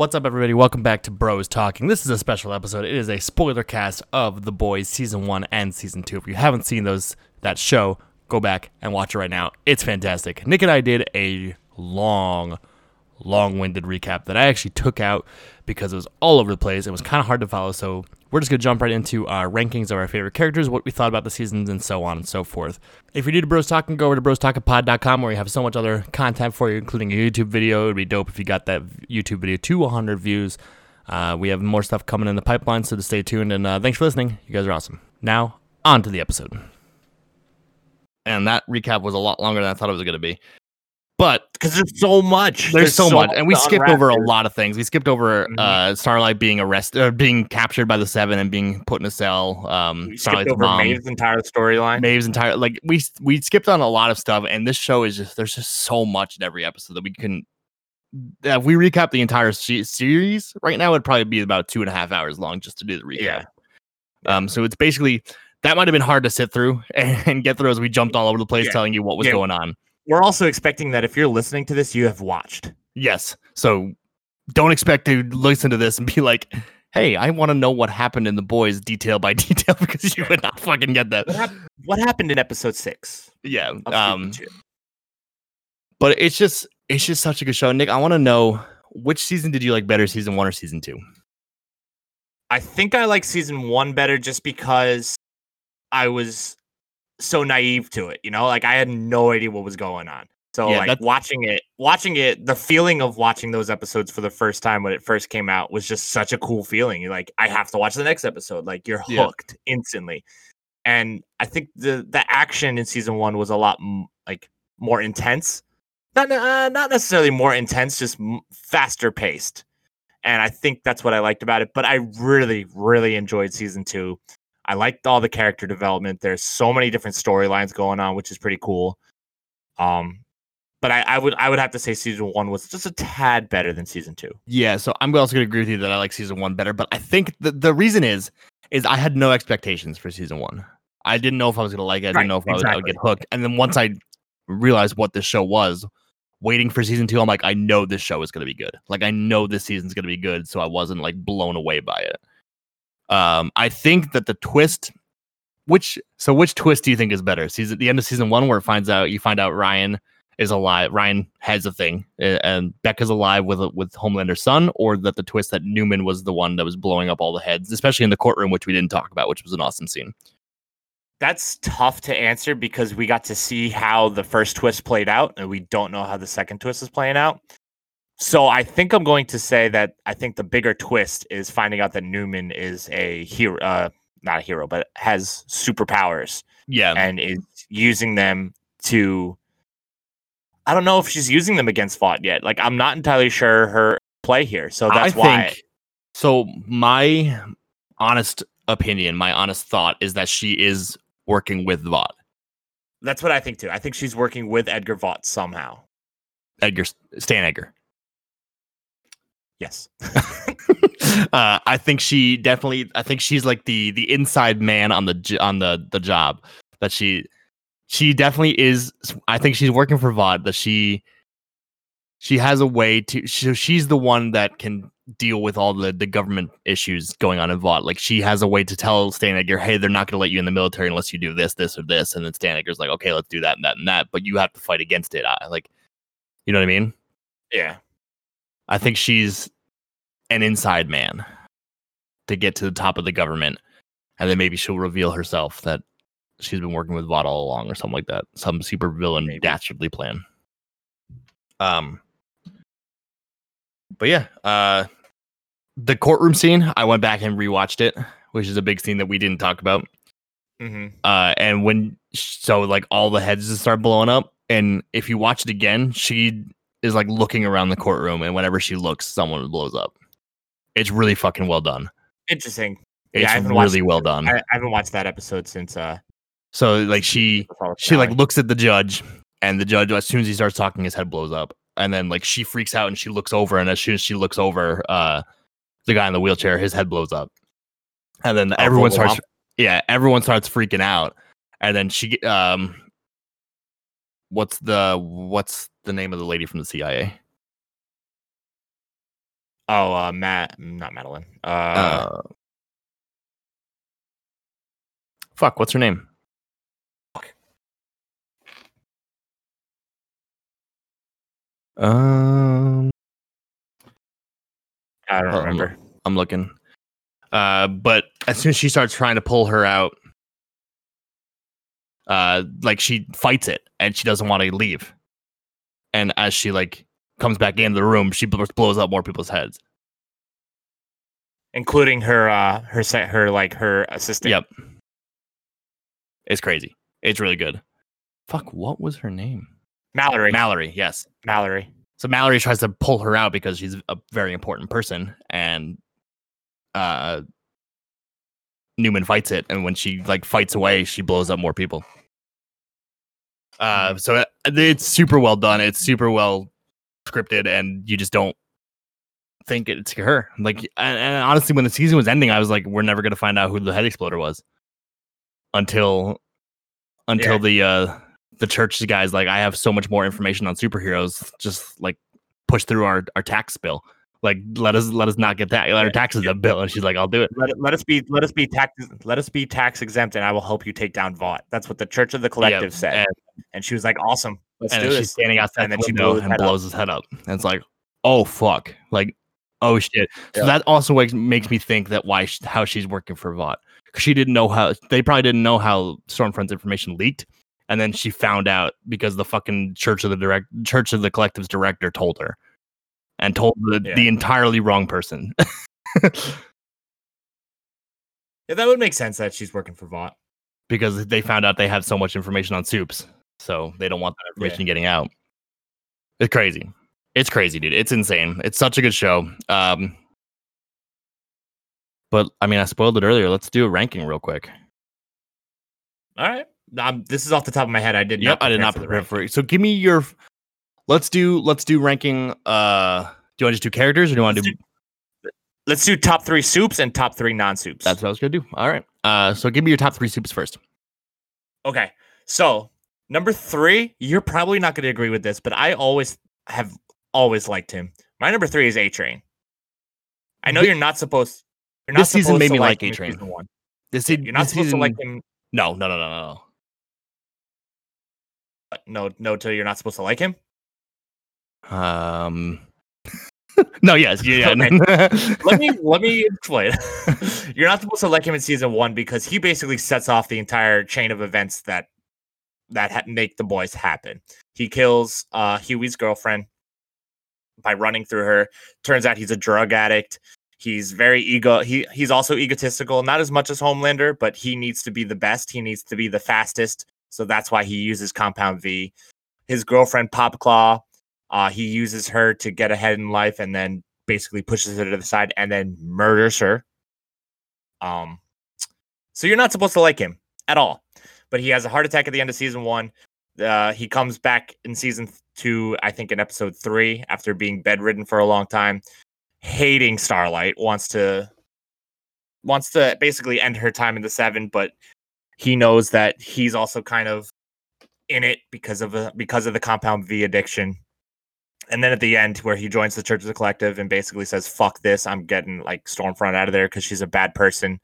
What's up, everybody? Welcome back to Bros Talking. This is a special episode. It is a spoiler cast of The Boys season one and season two. If you haven't seen those that show, go back and watch it right now. It's fantastic. Nick and I did a long, long-winded recap that I actually took out because it was all over the place. It was kind of hard to follow. So we're just gonna jump right into our rankings of our favorite characters, what we thought about the seasons, and so on and so forth. If you're new to Bros Talking, go over to brostalkingpod.com where we have so much other content for you, including a YouTube video. It would be dope if you got that YouTube video to 100 views. Uh, we have more stuff coming in the pipeline, so to stay tuned. And uh, thanks for listening. You guys are awesome. Now, on to the episode. And that recap was a lot longer than I thought it was going to be. But because there's so much. there's, so, much, and we skipped over a lot of things. We skipped over Mhm. uh, Starlight being arrested, or being captured by the Seven, and being put in a cell. Um, We skipped over mom, Maeve's entire storyline. Maeve's entire like we we skipped on a lot of stuff, and this show is just there's just so much in every episode that we can. If we recap the entire se- series right now, it'd probably be about two and a half hours long just to do the recap. Yeah. Um, so it's basically that might have been hard to sit through and get through as we jumped all over the place Yeah. telling you what was Yeah. going on. We're also expecting that if you're listening to this, you have watched. Yes. So don't expect to listen to this and be like, hey, I want to know what happened in the boys detail by detail because you would not fucking get that. What, hap- what happened in episode six? Yeah. Um, but it's just it's just such a good show. Nick, I want to know which season did you like better, season one or season two? I think I like season one better just because I was so naive to it. You know, like I had no idea what was going on. So Yeah, like that's- watching it, watching it, the feeling of watching those episodes for the first time when it first came out was just such a cool feeling. You're like, I have to watch the next episode. Like you're Yeah. hooked instantly. And I think the the action in season one was a lot m- like more intense. Not uh, not necessarily more intense, just m- faster paced. And I think that's what I liked about it. But I really, really enjoyed season two. I liked all the character development. There's so many different storylines going on, which is pretty cool. Um, but I, I would I would have to say season one was just a tad better than season two. Yeah, so I'm also gonna agree with you that I like season one better, but I think the, the reason is is I had no expectations for season one. I didn't know if I was gonna like it. I didn't know if I, was, I would get hooked. And then once I realized what this show was, waiting for season two, I'm like, I know this show is gonna be good. Like I know this season's gonna be good, so I wasn't like blown away by it. Um, I think that the twist, which so which twist do you think is better? Season the end of season one where it finds out you find out Ryan is alive. Ryan has a thing, and Becca's alive with with Homelander's son, or that the twist that Neuman was the one that was blowing up all the heads, especially in the courtroom, which we didn't talk about, which was an awesome scene. That's tough to answer because we got to see how the first twist played out, and we don't know how the second twist is playing out. So I think I'm going to say that I think the bigger twist is finding out that Neuman is a hero, uh, not a hero, but has superpowers Yeah, and is using them to. I don't know if she's using them against Vought yet. Like I'm not entirely sure her play here. So that's I why. think. So my honest opinion, my honest thought is that she is working with Vought, That's what I think too. I think she's working with Edgar Vought somehow. Edgar Stan Edgar. Yes. uh, I think she definitely. I think she's like the the inside man on the on the the job. That she she definitely is. I think she's working for Vought. That she she has a way to. She, she's the one that can deal with all the the government issues going on in Vought. Like she has a way to tell Stan Edgar, hey, they're not going to let you in the military unless you do this, this, or this. And then Stan Edgar's like, okay, let's do that and that and that. But you have to fight against it. I, like, you know what I mean? Yeah. I think she's an inside man to get to the top of the government, and then maybe she'll reveal herself that she's been working with Vought all along, or something like that. Some super villain Maybe. dastardly plan. Um, but yeah, uh, the courtroom scene. I went back and rewatched it, which is a big scene that we didn't talk about. hmm Uh, and when so like all the heads just start blowing up, and if you watch it again, she is like looking around the courtroom, and whenever she looks, someone blows up. It's really fucking well done. Interesting. It's I haven't really it well done. I, I haven't watched that episode since uh so like she she like looks at the judge, and the judge as soon as he starts talking, his head blows up, and then like she freaks out and she looks over, and as soon as she looks over, uh, the guy in the wheelchair, his head blows up, and then Oh, everyone starts yeah, everyone starts freaking out, and then she um, what's the what's the name of the lady from the CIA? Oh, uh, Matt, not Madeline. Uh, Uh, fuck, what's her name? Um, I don't remember. I'm looking. Uh, but as soon as she starts trying to pull her out, uh, like she fights it and she doesn't want to leave. And as she like comes back into the room, she blows up more people's heads. Including her, uh, her set, her like her assistant. Yep. It's crazy. It's really good. Fuck, what was her name? Mallory. Mallory, yes. Mallory. So Mallory tries to pull her out because she's a very important person and uh Neuman fights it and when she like fights away, she blows up more people. Uh so it, it's super well done. It's super well scripted and you just don't think it's her. Like and, and honestly when the season was ending, I was like we're never going to find out who the head exploder was until until Yeah. the uh the church guys like I have so much more information on superheroes. Just like push through our our tax bill. Like let us let us not get that. Let our Yeah. taxes a bill. And she's like, I'll do it. Let, let us be let us be tax let us be tax exempt, and I will help you take down Vought. That's what the Church of the Collective said, And, and she was like, "Awesome, let's and do she's this." standing outside And the then she his and blows his head up. And it's like, oh fuck. Like, oh shit. So Yeah. that also makes, makes me think that why how she's working for Vought. Because she didn't know how they probably didn't know how Stormfront's information leaked. And then she found out because the fucking Church of the Direct Church of the Collective's director told her. And told the, Yeah. the entirely wrong person. Yeah, that would make sense that she's working for Vought. because they found out they have so much information on soups, so they don't want that information getting out. It's crazy. It's crazy, dude. It's insane. It's such a good show. Um, but I mean, I spoiled it earlier. Let's do a ranking real quick. All right, um, this is off the top of my head. I did Yep, not. I did not for the prepare rank. for it. So give me your. Let's do let's do ranking. Uh, do you want to just do characters or do you want to do? Let's do top three soups and top three non-soups. That's what I was gonna do. All right. Uh, so give me your top three soups first. Okay. So number three, you're probably not going to agree with this, but I always have always liked him. My number three is A Train. I know Thi- you're not supposed. You're not this season made to me like like him in A-Train. One. This se- You're not supposed season, to like him. No, no, no, no, no, No, no, till you're not supposed to like him. Um. no. Yes. Yeah. yeah. Let me let me explain. you're not supposed to like him in season one because he basically sets off the entire chain of events that that ha- make the boys happen. He kills uh, Hughie's girlfriend by running through her. Turns out he's a drug addict. He's very ego. He he's also egotistical, not as much as Homelander, but he needs to be the best. He needs to be the fastest. So that's why he uses Compound V. His girlfriend Popclaw, uh, he uses her to get ahead in life, and then basically pushes her to the side and then murders her. Um, so you're not supposed to like him at all, but he has a heart attack at the end of season one. Uh, he comes back in season two, I think, in episode three, after being bedridden for a long time, hating Starlight, wants to wants to basically end her time in the seven, but he knows that he's also kind of in it because of a, because of the compound V addiction. And then at the end, where he joins the Church of the Collective and basically says, "Fuck this! I'm getting like Stormfront out of there because she's a bad person."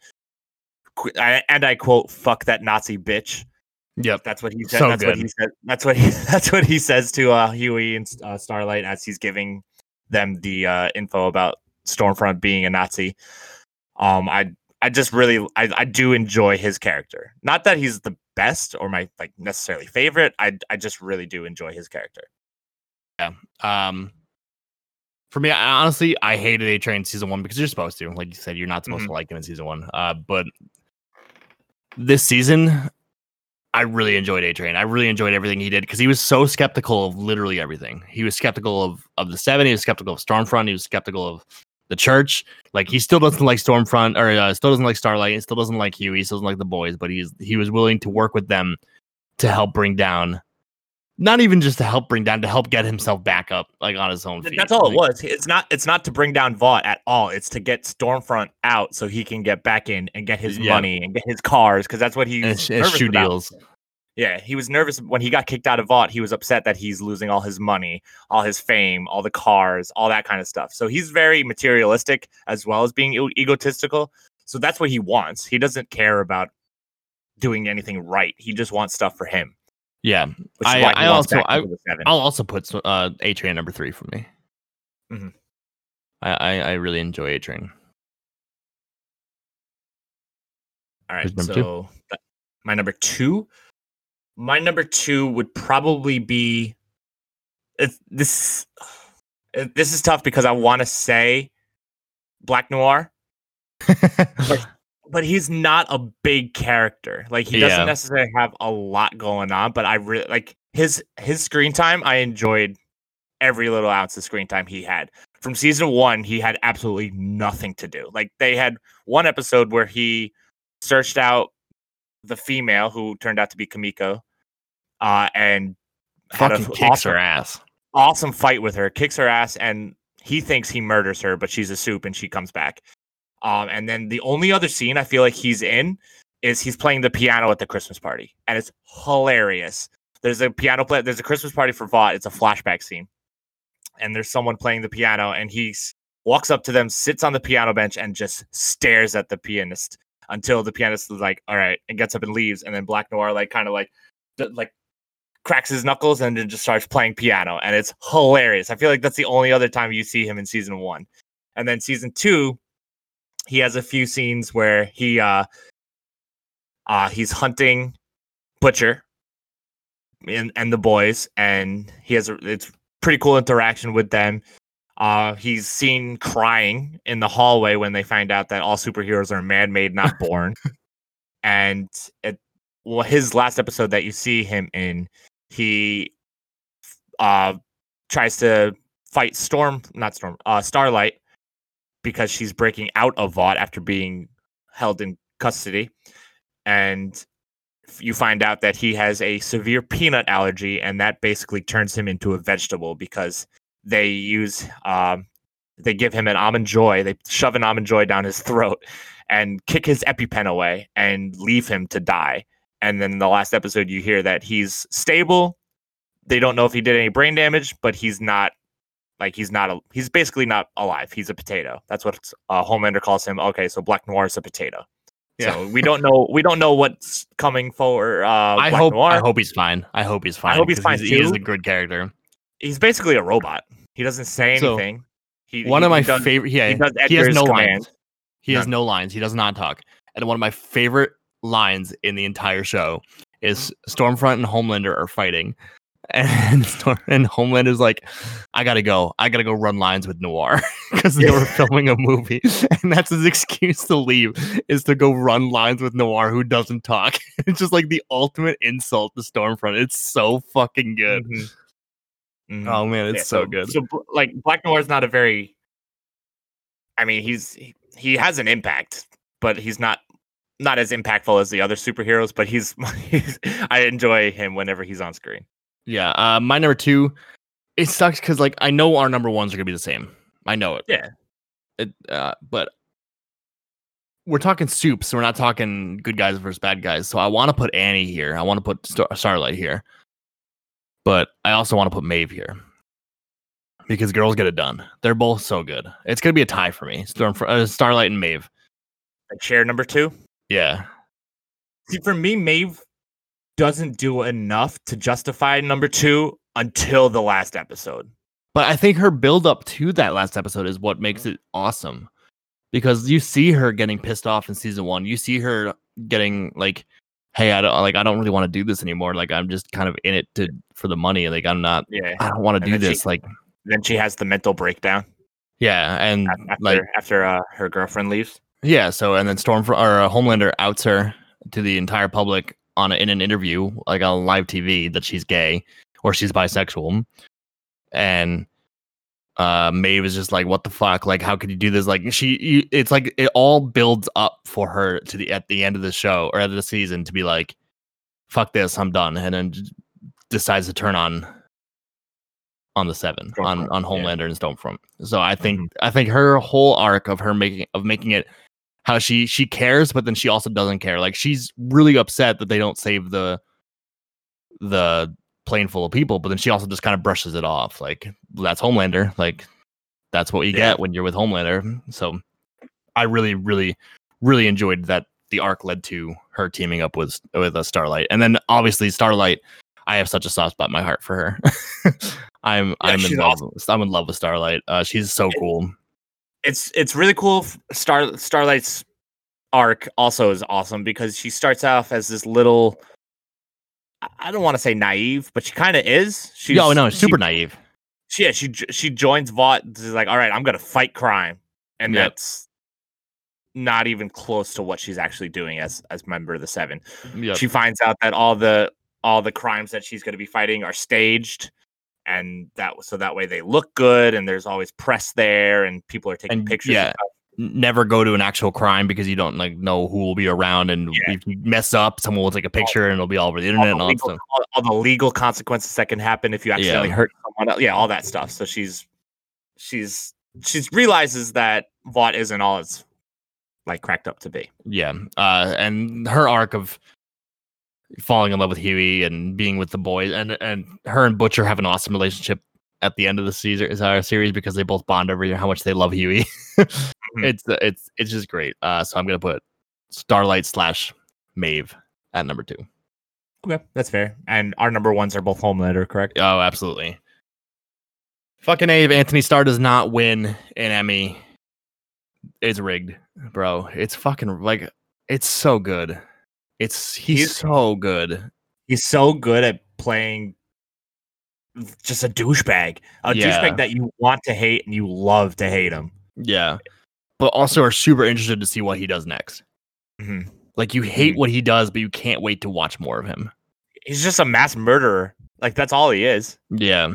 I, and I quote, "Fuck that Nazi bitch." Yep. That's what he said. So that's what he said. That's what he. That's what he says to uh, Hughie and uh, Starlight as he's giving them the uh, info about Stormfront being a Nazi. Um, I I just really I, I do enjoy his character. Not that he's the best or my like necessarily favorite. I I just really do enjoy his character. Um, for me, I, honestly, I hated A Train season one because you're supposed to. Like you said, you're not supposed Mhm. to like him in season one. Uh, but this season, I really enjoyed A Train. I really enjoyed everything he did because he was so skeptical of literally everything. He was skeptical of of the seven. He was skeptical of Stormfront. He was skeptical of the church. Like he still doesn't like Stormfront or uh, still doesn't like Starlight. He still doesn't like Hughie. He still doesn't like the boys. But he's he was willing to work with them to help bring down. Not even just to help bring down, to help get himself back up, like on his own feet. That's all it was. It's not it's not to bring down Vought at all. It's to get Stormfront out so he can get back in and get his Yeah. money and get his cars because that's what he's And, and nervous shoe about. deals. Yeah, he was nervous when he got kicked out of Vought. He was upset that he's losing all his money, all his fame, all the cars, all that kind of stuff. So he's very materialistic as well as being e- egotistical. So that's what he wants. He doesn't care about doing anything right. He just wants stuff for him. Yeah, I- I also- I- into the seven. I'll also put uh, A Train number three for me. Mhm. I, I I really enjoy A Train. All right, number two? so my number two, my number two would probably be it's, this. it- This is tough because I want to say Black Noir, but he's not a big character. Like he doesn't Yeah. necessarily have a lot going on. But I really like his his screen time. I enjoyed every little ounce of screen time he had. From season one, he had absolutely nothing to do. Like they had one episode where he searched out the female who turned out to be Kamiko, uh, and Fucking kicks awesome, her ass. awesome fight with her, kicks her ass, and he thinks he murders her, but she's a soup and she comes back. Um, and then the only other scene I feel like he's in is he's playing the piano at the Christmas party, and it's hilarious. There's a piano play. There's a Christmas party for Vought. It's a flashback scene, and there's someone playing the piano, and he walks up to them, sits on the piano bench, and just stares at the pianist until the pianist is like, "All right," and gets up and leaves. And then Black Noir like kind of like d- like cracks his knuckles and then just starts playing piano, and it's hilarious. I feel like that's the only other time you see him in season one, and then season two, he has a few scenes where he uh uh he's hunting Butcher and and the boys, and he has a it's pretty cool interaction with them. Uh, he's seen crying in the hallway when they find out that all superheroes are man-made, not born. and it, well, his last episode that you see him in, he uh tries to fight Storm, not Storm, uh, Starlight, because she's breaking out of Vought after being held in custody, and you find out that he has a severe peanut allergy, and that basically turns him into a vegetable because they use um, they give him an almond joy, they shove an almond joy down his throat, and kick his epipen away and leave him to die. And then the last episode, you hear that he's stable. They don't know if he did any brain damage, but he's not like he's not a, he's basically not alive. He's a potato. That's what uh, Homelander calls him. Okay, so Black Noir is a potato. Yeah. So we don't know we don't know what's coming for uh I Black hope Noir. I hope he's fine. I hope he's fine. I hope he's fine, He is a good character. He's basically a robot. He doesn't say So, anything. he, One he- of my does- favorite. Yeah, he does he has no commands. lines. He has None. no lines. He does not talk. And one of my favorite lines in the entire show is Stormfront and Homelander are fighting, and Storm and Homelander's like, "I gotta go. I gotta go run lines with Noir because they were filming a movie, and that's his excuse to leave is to go run lines with Noir who doesn't talk. it's just like the ultimate insult to Stormfront. It's so fucking good. Mhm. Mhm. Oh man, it's Yeah, so, good. So like Black Noir is not a very I mean, he's he, he has an impact, but he's not not as impactful as the other superheroes, but he's, he's I enjoy him whenever he's on screen. Yeah, uh, my number two. It sucks because like I know our number ones are gonna be the same. I know it. Yeah. It, uh, but we're talking soups. So we're not talking good guys versus bad guys. So I want to put Annie here. I want to put Star- Starlight here. But I also want to put Maeve here because girls get it done. They're both so good. It's gonna be a tie for me. Storm, uh, Starlight and Maeve. Like chair number two. Yeah, See, for me, Maeve doesn't do enough to justify number two until the last episode. But I think her build up to that last episode is what makes it awesome. Because you see her getting pissed off in season one. You see her getting like, hey, I don't like I don't really want to do this anymore. Like I'm just kind of in it to for the money. Like I'm not Yeah. I don't want to do then she- this. Like Then she has the mental breakdown yeah, and after like after uh, her girlfriend leaves. yeah, so and then Storm or uh, Homelander outs her to the entire public on a, in an interview, like on live TV, that she's gay or she's bisexual, and uh Maeve is just like, what the fuck? Like, how could you do this? Like, she, you, it's like it all builds up for her to the at the end of the show or at the season to be like, fuck this, I'm done, and then decides to turn on on the seven on Stormfront, on yeah. Homelander and Stormfront. So I think I think her whole arc of her making of making it how she she cares, but then she also doesn't care. Like she's really upset that they don't save the the plane full of people, but then she also just kind of brushes it off. Like that's Homelander. Like that's what you Yeah. get when you're with Homelander. So I really, really, really enjoyed that the arc led to her teaming up with with a Starlight, and then obviously Starlight. I have such a soft spot in my heart for her. I'm I'm in love. I'm in love with Starlight. Uh, she's so cool. It's it's really cool. Star Starlight's arc also is awesome because she starts off as this little. I- don't want to say naive, but she kind of is. She's oh no, she- super naive. She, yeah, she she joins Vought. She's like, all right, I'm gonna fight crime, and Yep. that's not even close to what she's actually doing as as member of the Seven. Yep. She finds out that all the all the crimes that she's going to be fighting are staged, and that so that way they look good, and there's always press there, and people are taking And, pictures. yeah, and stuff. N- never go to an actual crime because you don't like know who will be around and Yeah. if you mess up someone will take a picture and it'll be all over the internet and all, all the that legal, all, all the legal consequences that can happen if you accidentally hurt someone. else. Yeah, all that stuff. So she's she's she's realizes that Vought isn't all it's like cracked up to be. yeah uh and her arc of falling in love with hughie and being with the boys and and her and butcher have an awesome relationship at the end of the season is our series because they both bond over how much they love hughie it's it's it's just great uh so i'm gonna put starlight slash maeve at number two. Okay, that's fair. And our number ones are both Homelander, correct? Oh, absolutely. Fucking A, if Anthony Starr does not win an Emmy, it's rigged, bro. It's fucking like it's so good. It's he's, He's- so good. He's so good at playing just a douchebag, a Yeah. douchebag that you want to hate and you love to hate him. Yeah. But also are super interested to see what he does next. Mhm. Like you hate Mhm. what he does, but you can't wait to watch more of him. He's just a mass murderer. Like that's all he is. Yeah.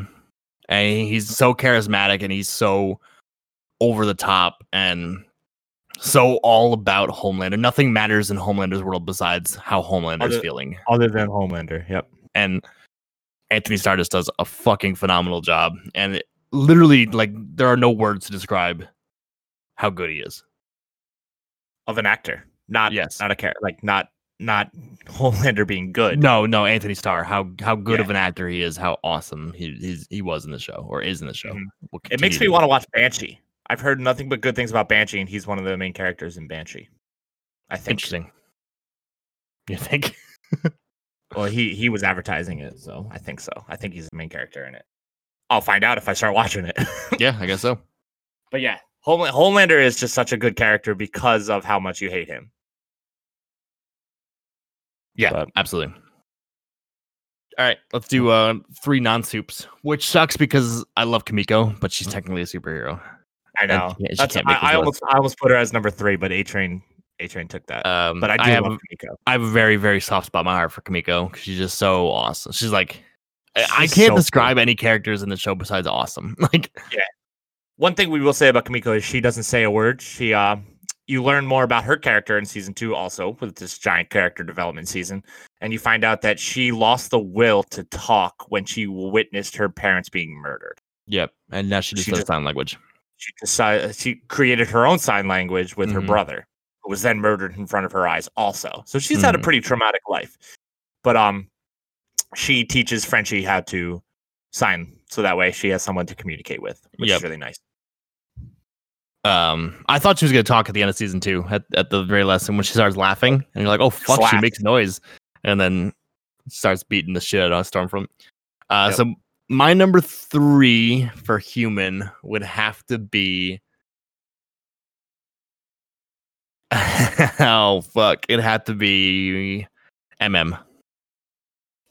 And he's so charismatic and he's so over the top and so all about Homelander. Nothing matters in Homelander's world besides how Homelander's Other- feeling. Other than Homelander. Yep. And Anthony Starr just does a fucking phenomenal job. And it, literally, like, there are no words to describe how good he is. Of an actor. Not Yes. not a character. Like not not Homelander being good. No, no, Anthony Starr, how how good Yeah. of an actor he is, how awesome he he's, he was in the show or is in the show. Mhm. Will It makes me want to watch Banshee. I've heard nothing but good things about Banshee, and he's one of the main characters in Banshee. I think. Interesting. You think? Well, he he was advertising it, so I think so. I think he's the main character in it. I'll find out if I start watching it. yeah, I guess so. but yeah, Homel- Homelander is just such a good character because of how much you hate him. Yeah, But- absolutely. All right, let's do uh three non-soups, which sucks because I love Kamiko, but she's technically a superhero. I know. she- she That's, can't I, I almost I almost put her as number three, but A Train A Train took that. Um, but I do have love a, Kamiko. I have a very very soft spot in my heart for Kamiko because she's just so awesome. She's like I- I can't so describe any characters in the show besides awesome. Like yeah. One thing we will say about Kamiko is she doesn't say a word. She uh you learn more about her character in season two also with this giant character development season. And you find out that she lost the will to talk when she witnessed her parents being murdered. yep, and now she just She does just- sign language. She decided she created her own sign language with her Mhm. brother, who was then murdered in front of her eyes also. So she's had a Mhm. pretty traumatic life. But um she teaches Frenchie how to sign so that way she has someone to communicate with, which Yep. is really nice. Um, I thought she was gonna talk at the end of season two at, at the very last and when she starts laughing and you're like, oh fuck, she makes noise, and then starts beating the shit out of Stormfront. Uh, Yep. so my number three for human would have to be. oh fuck! It had to be MM.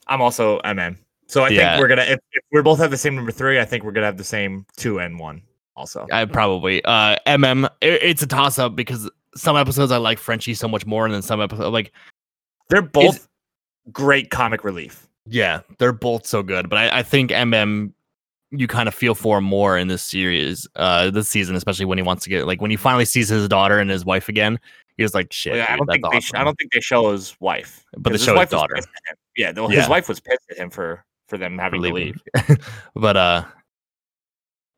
I'm also MM. So I Yeah. think we're gonna if, if we're both have the same number three, I think we're gonna have the same two and one also. I probably uh MM. it- it's a toss up because some episodes I like Frenchie so much more, and then some episodes like They're both great comic relief. Yeah, they're both so good, but I, I think MM you kind of feel for more in this series, uh, this season, especially when he wants to get like when he finally sees his daughter and his wife again. He was like, "Shit, yeah, I don't think they sh- I don't think they show his wife, But they show his was daughter. pissed at him. Yeah, though Yeah. his wife was pissed at him for for them for having to leave. but uh,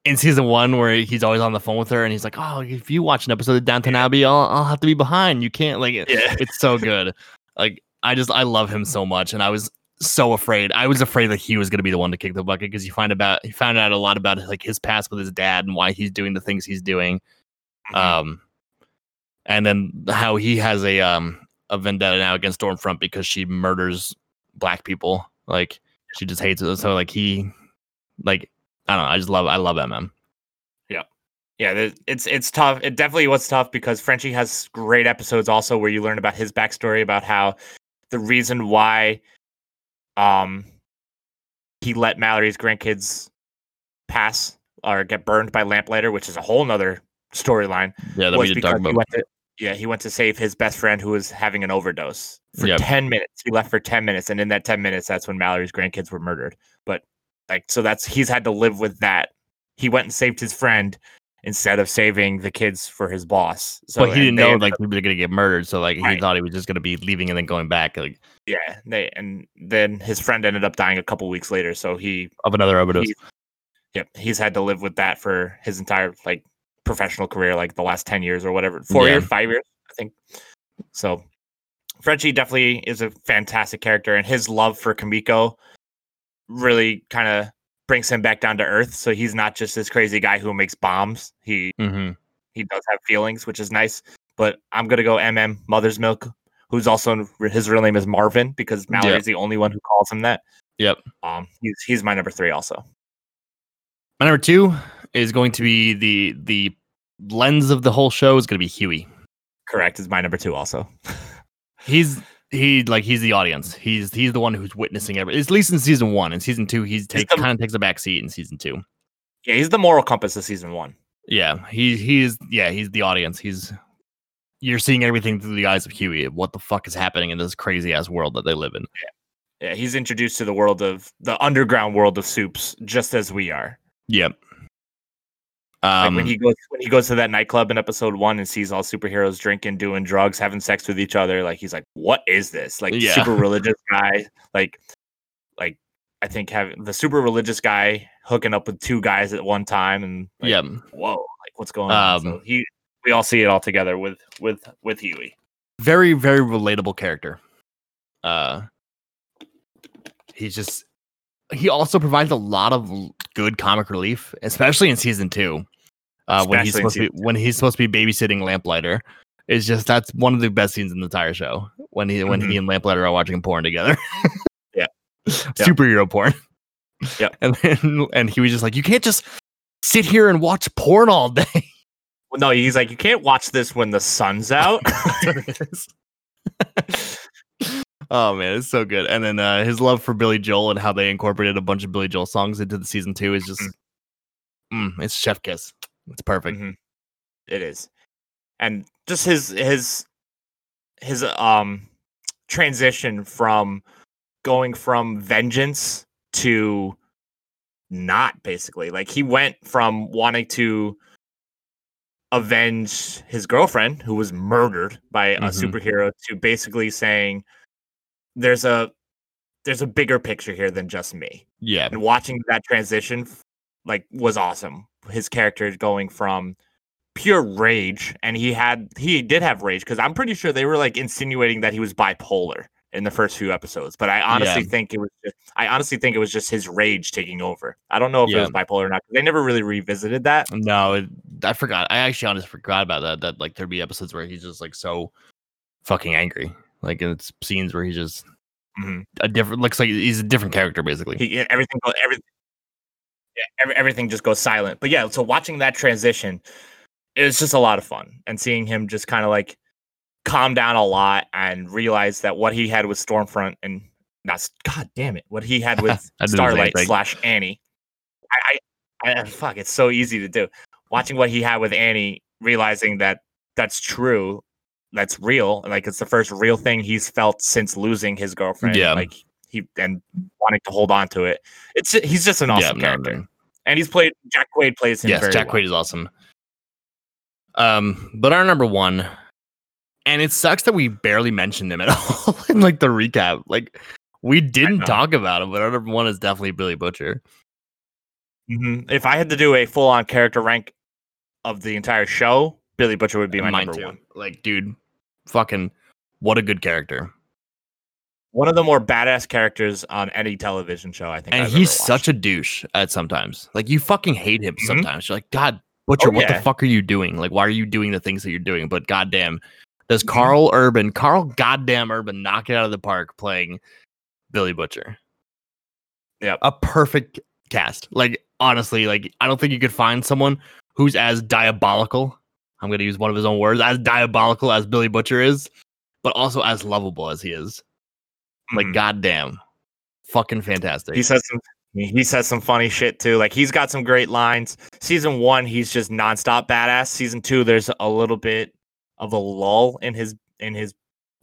in season one, where he's always on the phone with her, and he's like, "Oh, if you watch an episode of Downton Abbey, I'll, I'll have to be behind. You can't like." Yeah, It's so good. Like I just I love him so much, and I was so afraid. I was afraid that he was going to be the one to kick the bucket because you find about he found out a lot about like his past with his dad and why he's doing the things he's doing. Mhm. Um, and then how he has a um a vendetta now against Stormfront because she murders black people. Like she just hates it. So like he, like I don't know. I just love I love MM. yeah, yeah. it's it's tough. It definitely was tough because Frenchie has great episodes also where you learn about his backstory about how the reason why um he let Mallory's grandkids pass or get burned by lamplighter, which is a whole nother storyline. Yeah, that we did because talk he about. to yeah he went to save his best friend who was having an overdose for Yep. 10 minutes he left for 10 minutes and in that 10 minutes that's when mallory's grandkids were murdered but like so that's he's had to live with that he went and saved his friend instead of saving the kids for his boss so but he didn't know like up- people were gonna get murdered, so like he thought he was just gonna be leaving and then going back like yeah they and then his friend ended up dying a couple weeks later so he of another overdose. He- yep he's had to live with that for his entire like professional career like the last 10 years or whatever four Yeah. years five years i think so frenchie definitely is a fantastic character and his love for kamiko really kind of brings him back down to earth so he's not just this crazy guy who makes bombs. He hmm he does have feelings which is nice but i'm gonna go mm mother's milk who's also his real name is marvin because mallory's the only one who calls him that. Yep. um he's he's my number three also. My number two is going to be the the lens of the whole show is going to be Hughie. correct is my number two also. He's he like he's the audience. He's he's the one who's witnessing everything. At least in season one. In season two, he's take kind of takes a back seat in season two. Yeah, he's the moral compass of season one. Yeah, he he's yeah he's the audience. He's you're seeing everything through the eyes of Hughie. What the fuck is happening in this crazy ass world that they live in? Yeah, he's introduced to the world of the underground world of soups, just as we are. Yep. Um, when he goes when he goes to that nightclub in episode one and sees all superheroes drinking, doing drugs, having sex with each other, like he's like, "What is this?" Like Yeah. super religious guy, like like I think having the super religious guy hooking up with two guys at one time, and like, yeah, whoa, like what's going on? So Um, he we all see it all together with with with Hughie. very very relatable character. Uh, he's just he also provides a lot of good comic relief, especially in season two. Uh, when he's supposed to be when he's supposed to be babysitting Lamplighter, it's just that's one of the best scenes in the entire show. When he when he and Lamplighter are watching porn together. Yeah. superhero porn. Yeah, and then and he was just like, you can't just sit here and watch porn all day. Well, no, he's like, you can't watch this when the sun's out. Oh man, it's so good. And then uh, his love for Billy Joel and how they incorporated a bunch of Billy Joel songs into the season two is just, mm, it's chef kiss. It's perfect. Mhm. It is, and just his his his um transition from going from vengeance to not basically like he went from wanting to avenge his girlfriend who was murdered by a Mhm. superhero to basically saying there's a there's a bigger picture here than just me Yeah, and watching that transition like was awesome his character is going from pure rage and he had he did have rage because i'm pretty sure they were like insinuating that he was bipolar in the first few episodes but i honestly Yeah. think it was just, i honestly think it was just his rage taking over i don't know if it was bipolar or not they never really revisited that no, it, I forgot. I actually honestly forgot about that. That like there'd be episodes where he's just like so fucking angry. Like in it's scenes where he's just Mhm. a different looks like he's a different character basically. he everything everything yeah, every, everything just goes silent. But yeah so watching that transition it was just a lot of fun. And seeing him just kind of like calm down a lot and realize that what he had with stormfront and that's god damn it what he had with I did the same starlight slash annie. I, I i fuck it's so easy to do. Watching what he had with annie realizing that that's true that's real like it's the first real thing he's felt since losing his girlfriend Yeah. like he and wanting to hold on to it it's he's just an awesome no, character no. and he's played jack quaid plays him Yes, Jack well. Quaid is awesome. Um, but our number one, and it sucks that we barely mentioned him at all in like the recap. Like we didn't talk about him, but our number one is definitely Billy Butcher. Mhm. if i had to do a full-on character rank of the entire show billy butcher would be my Mine number too. one Like, dude, fucking, what a good character. one of the more badass characters on any television show. I think, and I've he's such a douche at sometimes. Like you fucking hate him Mhm. sometimes. You're like, God, Butcher, Oh, what the fuck are you doing? Like, why are you doing the things that you're doing? But goddamn, does Mhm. Karl Urban, Karl goddamn Urban, knock it out of the park playing Billy Butcher? Yeah, a perfect cast. Like honestly, like I don't think you could find someone who's as diabolical. I'm gonna use one of his own words, as diabolical as Billy Butcher is, but also as lovable as he is. Like Mhm. goddamn, fucking fantastic. He says some. He says some funny shit too. Like he's got some great lines. Season one, he's just nonstop badass. Season two, there's a little bit of a lull in his in his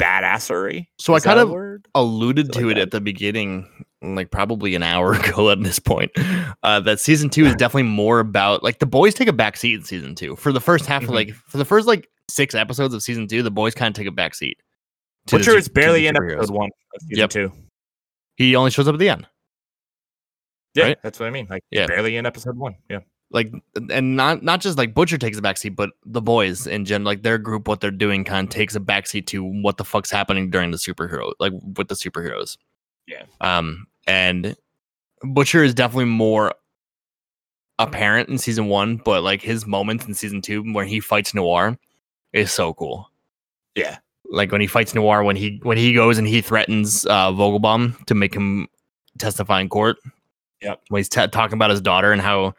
badassery. So I Is that kind of word? alluded to like it that. at the beginning, like probably an hour ago at this point. Uh, that season two is definitely more about like the boys take a back seat in season two. For the first half of Mhm. like for the first like six episodes of season two, the boys kind of take a back seat. Butcher is barely in episode one of season Yep. two. He only shows up at the end. Yeah, Right? that's what I mean. Like Yeah. barely in episode one. Yeah. like and not not just like butcher takes a backseat but the boys in gen like their group what they're doing kind of takes a backseat to what the fuck's happening during the superhero like with the superheroes Yeah. um and butcher is definitely more apparent in season one but like his moments in season two where he fights noir is so cool Yeah. like when he fights noir when he when he goes and he threatens uh vogelbaum to make him testify in court Yep. when he's ta talking about his daughter and how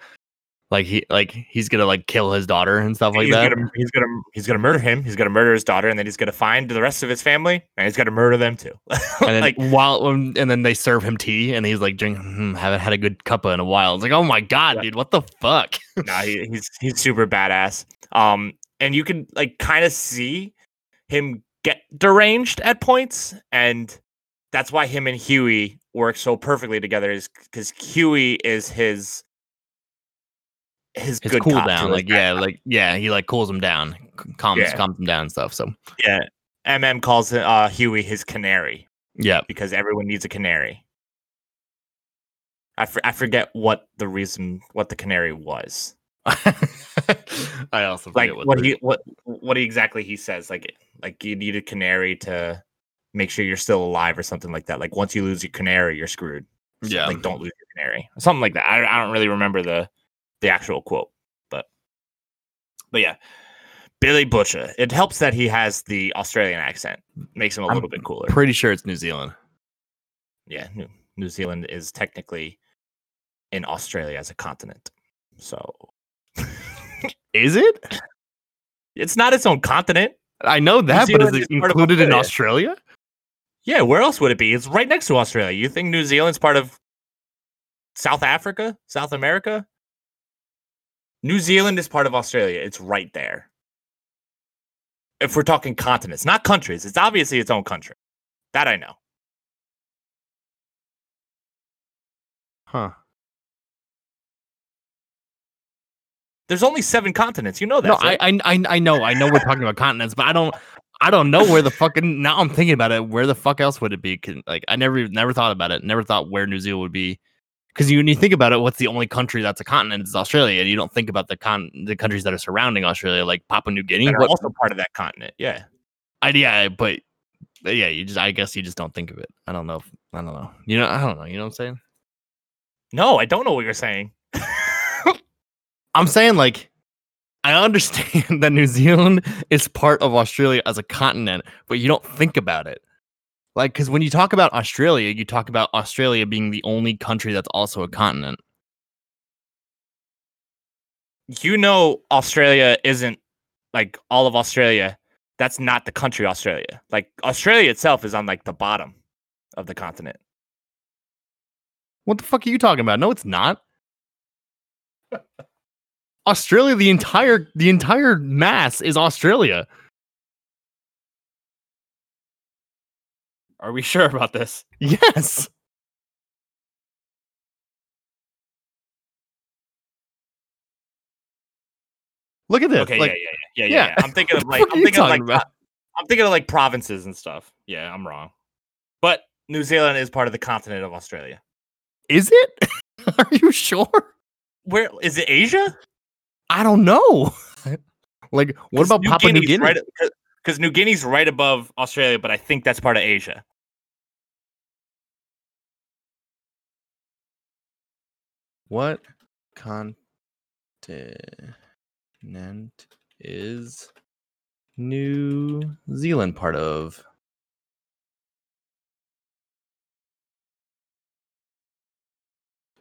like he like he's gonna like kill his daughter and stuff like he's that gonna he's gonna he's gonna murder him. He's gonna murder his daughter, and then he's gonna find the rest of his family, and he's gonna murder them too. and then like while um, and then they serve him tea and he's like drinking hmm, haven't had a good cuppa in a while it's like oh my god Yeah. dude what the fuck nah, he, he's he's super badass. Um, and you can like kind of see him get deranged at points, and that's why him and Hughie work so perfectly together. Is because Hughie is his his, his good cool down his like yeah like yeah he like cools him down calms Yeah. calms him down and stuff so yeah. MM calls uh, Hughie his canary yeah because everyone needs a canary. I, for, I forget what the reason what the canary was. i also like forget what, the- he what what exactly he says like like you need a canary to make sure you're still alive or something like that like once you lose your canary you're screwed Yeah. like don't lose your canary something like that I, I don't really remember the the actual quote but but yeah. Billy butcher it helps that he has the australian accent makes him a I'm little bit cooler. pretty sure it's new zealand. Yeah new, new zealand is technically in australia as a continent so. Is it? It's not its own continent. I know that but is it is included in australia? Yeah, where else would it be? It's right next to Australia. You think New Zealand's part of South Africa, South America? New Zealand is part of Australia. It's right there. If we're talking continents, not countries, it's obviously its own country. That I know. huh There's only seven continents. You know that. no right? I, I i i know i know we're talking about continents but i don't i don't know where the fucking now i'm thinking about it where the fuck else would it be? like i never never thought about it never thought where new zealand would be because you, when you think about it, what's the only country that's a continent? is Australia, and you don't think about the con the countries that are surrounding Australia, like Papua New Guinea. Are also part of that continent. Yeah. I, yeah, but but yeah, you just I guess you just don't think of it. I don't know. If, I don't know. You know, I don't know. You know what I'm saying? No, I don't know what you're saying. I'm saying like I understand that New Zealand is part of Australia as a continent, but you don't think about it. Like cuz when you talk about Australia, you talk about Australia being the only country that's also a continent. you know Australia isn't like all of Australia. That's not the country Australia. Like Australia itself is on like the bottom of the continent. What the fuck are you talking about? No, it's not. Australia, the entire the entire mass is Australia. Are we sure about this? Yes. Look at this. Okay, like, yeah, yeah, yeah, yeah, yeah, yeah. I'm thinking of like I'm thinking of like about? Uh, I'm thinking of like provinces and stuff. Yeah, I'm wrong. But New Zealand is part of the continent of Australia. Is it? Are you sure? Where is it? Asia? I don't know. like, what about Papua New Guinea? Right, because New Guinea's right above Australia, but I think that's part of Asia. What continent is New Zealand part of?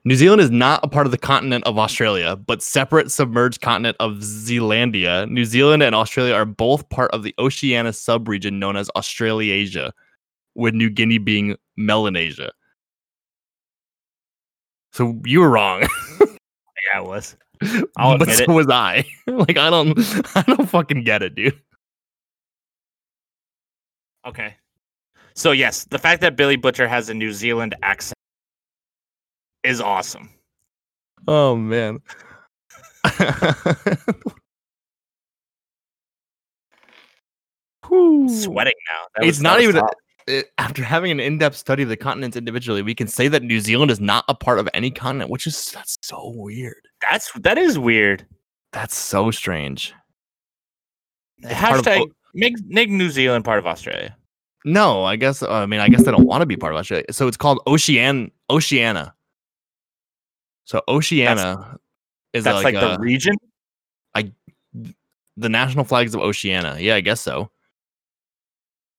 New Zealand is not a part of the continent of Australia, but separate submerged continent of Zealandia. New Zealand and Australia are both part of the Oceania subregion known as Australasia, with New Guinea being Melanesia. So you were wrong. Yeah, I was. I'll but so it. was I. like I don't I don't fucking get it, dude. Okay. So yes, the fact that Billy Butcher has a New Zealand accent is awesome. Oh man. Whew. Sweating now. That It's not even. It- after having an in-depth study of the continents individually, we can say that New Zealand is not a part of any continent, which is that's so weird. That's that is weird. That's so strange. It's part of Hashtag O- make, make New Zealand part of Australia. No, I guess I mean I guess they don't want to be part of Australia. So it's called Ocean Oceania. So Oceania is That's like, like, uh, the region. I the national flags of Oceania. Yeah, I guess so.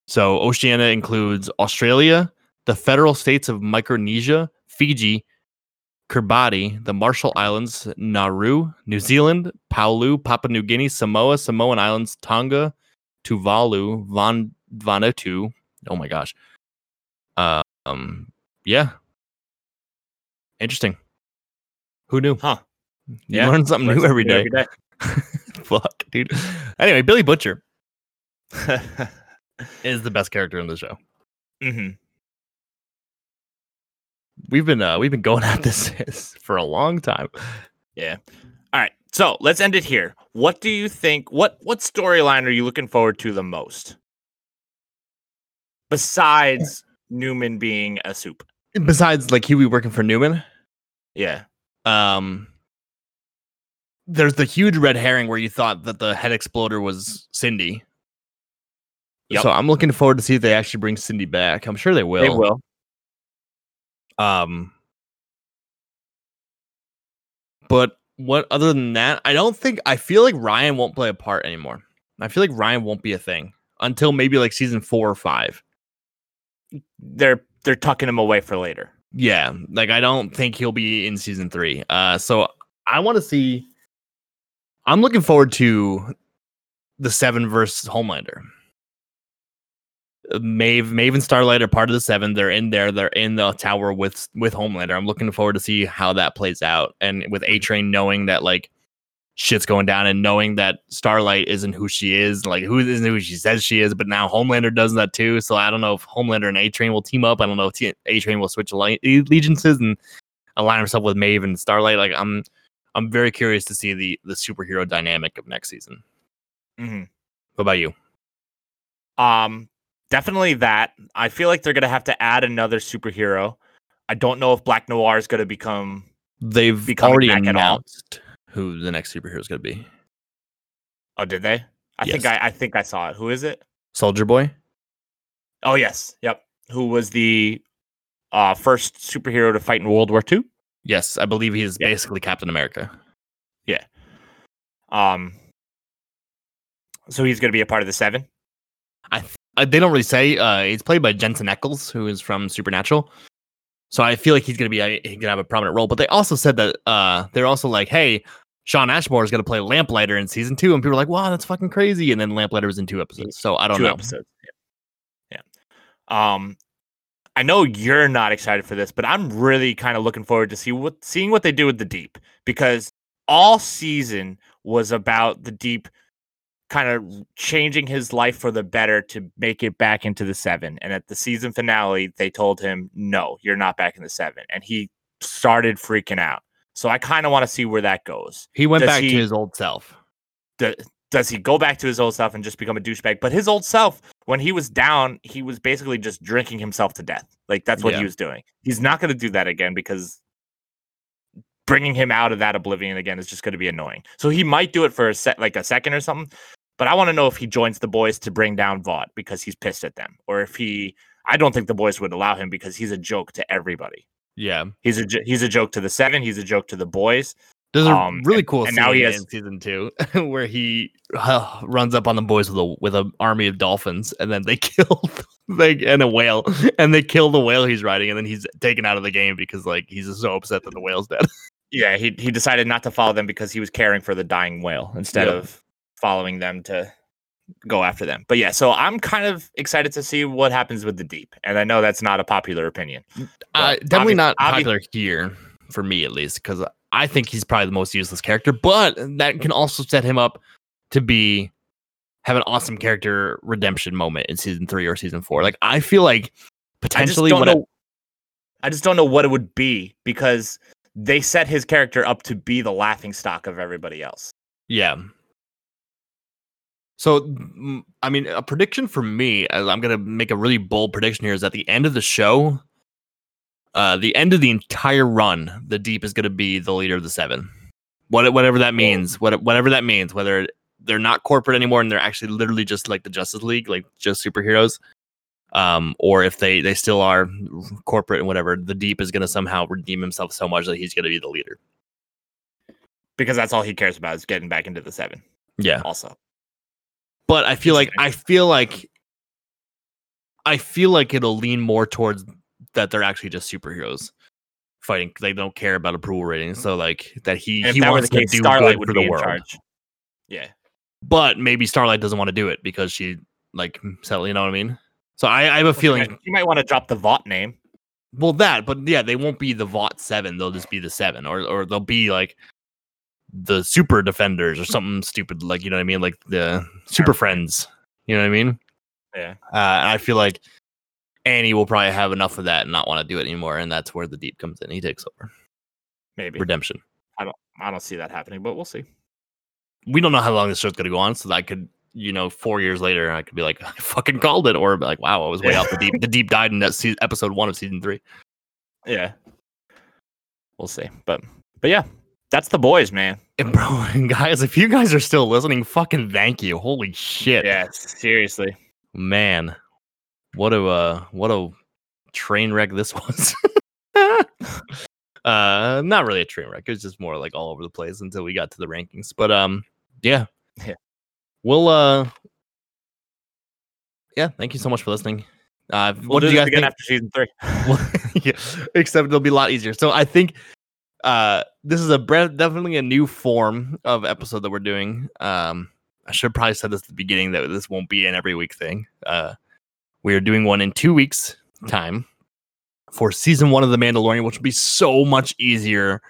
So Oceania includes Australia, the federal states of Micronesia, Fiji, Kiribati, the Marshall Islands, Nauru, New Zealand, Palau, Papua New Guinea, Samoa, Samoan Islands, Tonga, Tuvalu, Van Vanuatu. Oh my gosh. Um, yeah. Interesting. Who knew? Huh. You Yeah, learn something Learn new every day. something Fuck, dude. Anyway, Billy Butcher every day. Is the best character in the show. Mhm. We've been uh we've been going at this for a long time. Yeah. All right. So let's end it here. What do you think? What what storyline are you looking forward to the most? Besides Neuman being a supe. Besides like Hughie working for Neuman, Yeah. um there's the huge red herring where you thought that the head exploder was Cindy. Yep. So I'm looking forward to see if they actually bring Cindy back. I'm sure they will. They will. Um, but what other than that, I don't think I feel like Ryan won't play a part anymore. I feel like Ryan won't be a thing until maybe like season four or five. They're they're tucking him away for later. Yeah, like I don't think he'll be in season three. Uh, so I want to see. I'm looking forward to the Seven versus Homelander. Maeve, Maeve and Starlight are part of the Seven. They're in there. They're in the tower with with Homelander. I'm looking forward to see how that plays out. And with A Train knowing that like shit's going down and knowing that Starlight isn't who she is, like who isn't who she says she is, but now Homelander does that too. So I don't know if Homelander and A Train will team up. I don't know if A Train will switch allegiances and align himself with Maeve and Starlight. Like I'm, I'm very curious to see the the superhero dynamic of next season. Mm-hmm. What about you? Um, definitely that. I feel like they're gonna have to add another superhero. I don't know if Black Noir is gonna become. They've Be coming already back at all? announced who the next superhero is going to be. Oh, did they? I think I, I think I saw it. Who is it? Soldier Boy. Oh yes, yep. Who was the uh, first superhero to fight in World War II? Yes, I believe he is Yeah. basically Captain America. Yeah. Um, so he's gonna be a part of the Seven. Uh, they don't really say. Uh, he's played by Jensen Ackles, who is from Supernatural. So I feel like he's gonna be a, he's gonna have a prominent role. But they also said that uh, they're also like, hey, Shawn Ashmore is gonna play Lamplighter in season two, and people are like, wow, that's fucking crazy. And then Lamplighter was in two episodes. So I don't Two know. episodes. Yeah. yeah. Um, I know you're not excited for this, but I'm really kind of looking forward to see what seeing what they do with the Deep because all season was about the Deep kind of changing his life for the better to make it back into the seven. And at the season finale, they told him, no, you're not back in the seven. And he started freaking out. So I kind of want to see where that goes. He went Does back he- to his old self. Do- does he go back to his old self and just become a douchebag? But his old self, when he was down, he was basically just drinking himself to death. Like that's what Yeah. he was doing. He's not going to do that again because bringing him out of that oblivion again is just going to be annoying. So he might do it for a set, like a second or something. But I want to know if he joins the boys to bring down Vought because he's pissed at them, or if he. I don't think the boys would allow him because he's a joke to everybody. Yeah. He's a he's a joke to the seven. He's a joke to the boys. There's a Um, really cool and scene now he has- in season two where he uh, runs up on the boys with a with an army of dolphins, and then they kill they and a whale, and they kill the whale he's riding, and then he's taken out of the game because like he's just so upset that the whale's dead. Yeah, he he decided not to follow them because he was caring for the dying whale instead Yep. of following them to go after them. But yeah, so I'm kind of excited to see what happens with the deep, and I know that's not a popular opinion. Uh, definitely obvi- not obvi- popular here for me at least because I think he's probably the most useless character, but that can also set him up to be have an awesome character redemption moment in season three or season four. Like I feel like I just potentially don't what know. I just don't know what it would be because they set his character up to be the laughing stock of everybody else. Yeah. So, I mean, a prediction for me, as I'm gonna make a really bold prediction here, is at the end of the show, uh, the end of the entire run, the deep is gonna be the leader of the seven. What whatever that means, what whatever that means, whether they're not corporate anymore and they're actually literally just like the Justice League, like just superheroes, um, or if they they still are corporate and whatever, the deep is gonna somehow redeem himself so much that he's gonna be the leader. Because that's all he cares about is getting back into the seven. Yeah. Also, but I feel like I feel like I feel like it'll lean more towards that they're actually just superheroes fighting. They don't care about approval ratings, so like that he and he that wants the to case, do Starlight good for the in world. charge. Yeah, But maybe Starlight doesn't want to do it because she like so you know what I mean. So I, I have a feeling. you might want to drop the Vought name. Well, that, but yeah, they won't be the Vought seven. They'll just be the seven, or or they'll be like the Super Defenders or something stupid, like you know what I mean, like the Super Friends. You know what I mean? Yeah. Uh, and I feel like Annie will probably have enough of that and not want to do it anymore, and that's where the deep comes in. He takes over Maybe redemption. I don't I don't see that happening, but we'll see. We don't know how long this show's gonna go on, so I could, you know, four years later, I could be like, I fucking called it, or like, wow, I was way off the deep. The deep died in that se- episode one of season three. Yeah, we'll see. But but yeah, that's the boys, man. And bro, and guys, if you guys are still listening, fucking thank you. Holy shit. Yeah, seriously. Man. What a uh what a train wreck this was. uh not really a train wreck. It was just more like all over the place until we got to the rankings. But um yeah. Yeah. We'll uh yeah, thank you so much for listening. Uh We'll what do you guys again think? after season three. Well, yeah, except it'll be a lot easier. So I think uh this is a definitely a new form of episode that we're doing. Um I should probably said this at the beginning that this won't be an every week thing. Uh we are doing one in 2 weeks time for season 1 of The Mandalorian which will be so much easier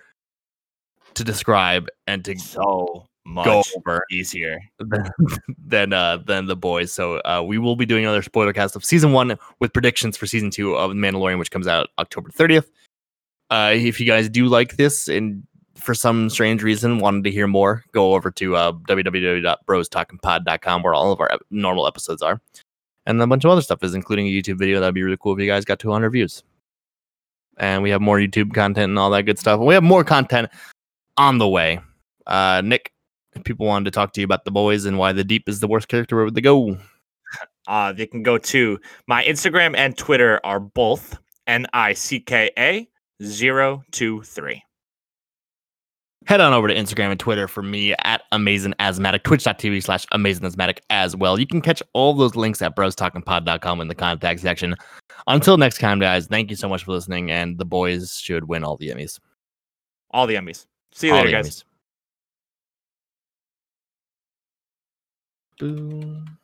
to describe and to so much go over easier. than than uh than the boys. So uh we will be doing another spoiler cast of season one with predictions for season two of The Mandalorian, which comes out October 30th. Uh if you guys do like this and for some strange reason wanted to hear more, go over to uh www.brostalkingpod.com where all of our normal episodes are. And a bunch of other stuff is including a YouTube video. That'd be really cool if you guys got 200 views. And we have more YouTube content and all that good stuff. We have more content on the way. Uh Nick, if people wanted to talk to you about the boys and why the deep is the worst character, where would they go? Uh, they can go to my Instagram and Twitter are both N I C K A zero two three. Head on over to Instagram and Twitter for me at Amazing Asthmatic, twitch.tv slash Amazing Asthmatic as well. You can catch all those links at brostalkingpod.com in the contact section. Until next time, guys, thank you so much for listening, and the boys should win all the Emmys. All the Emmys. See you all later, guys. Emmys. Boom.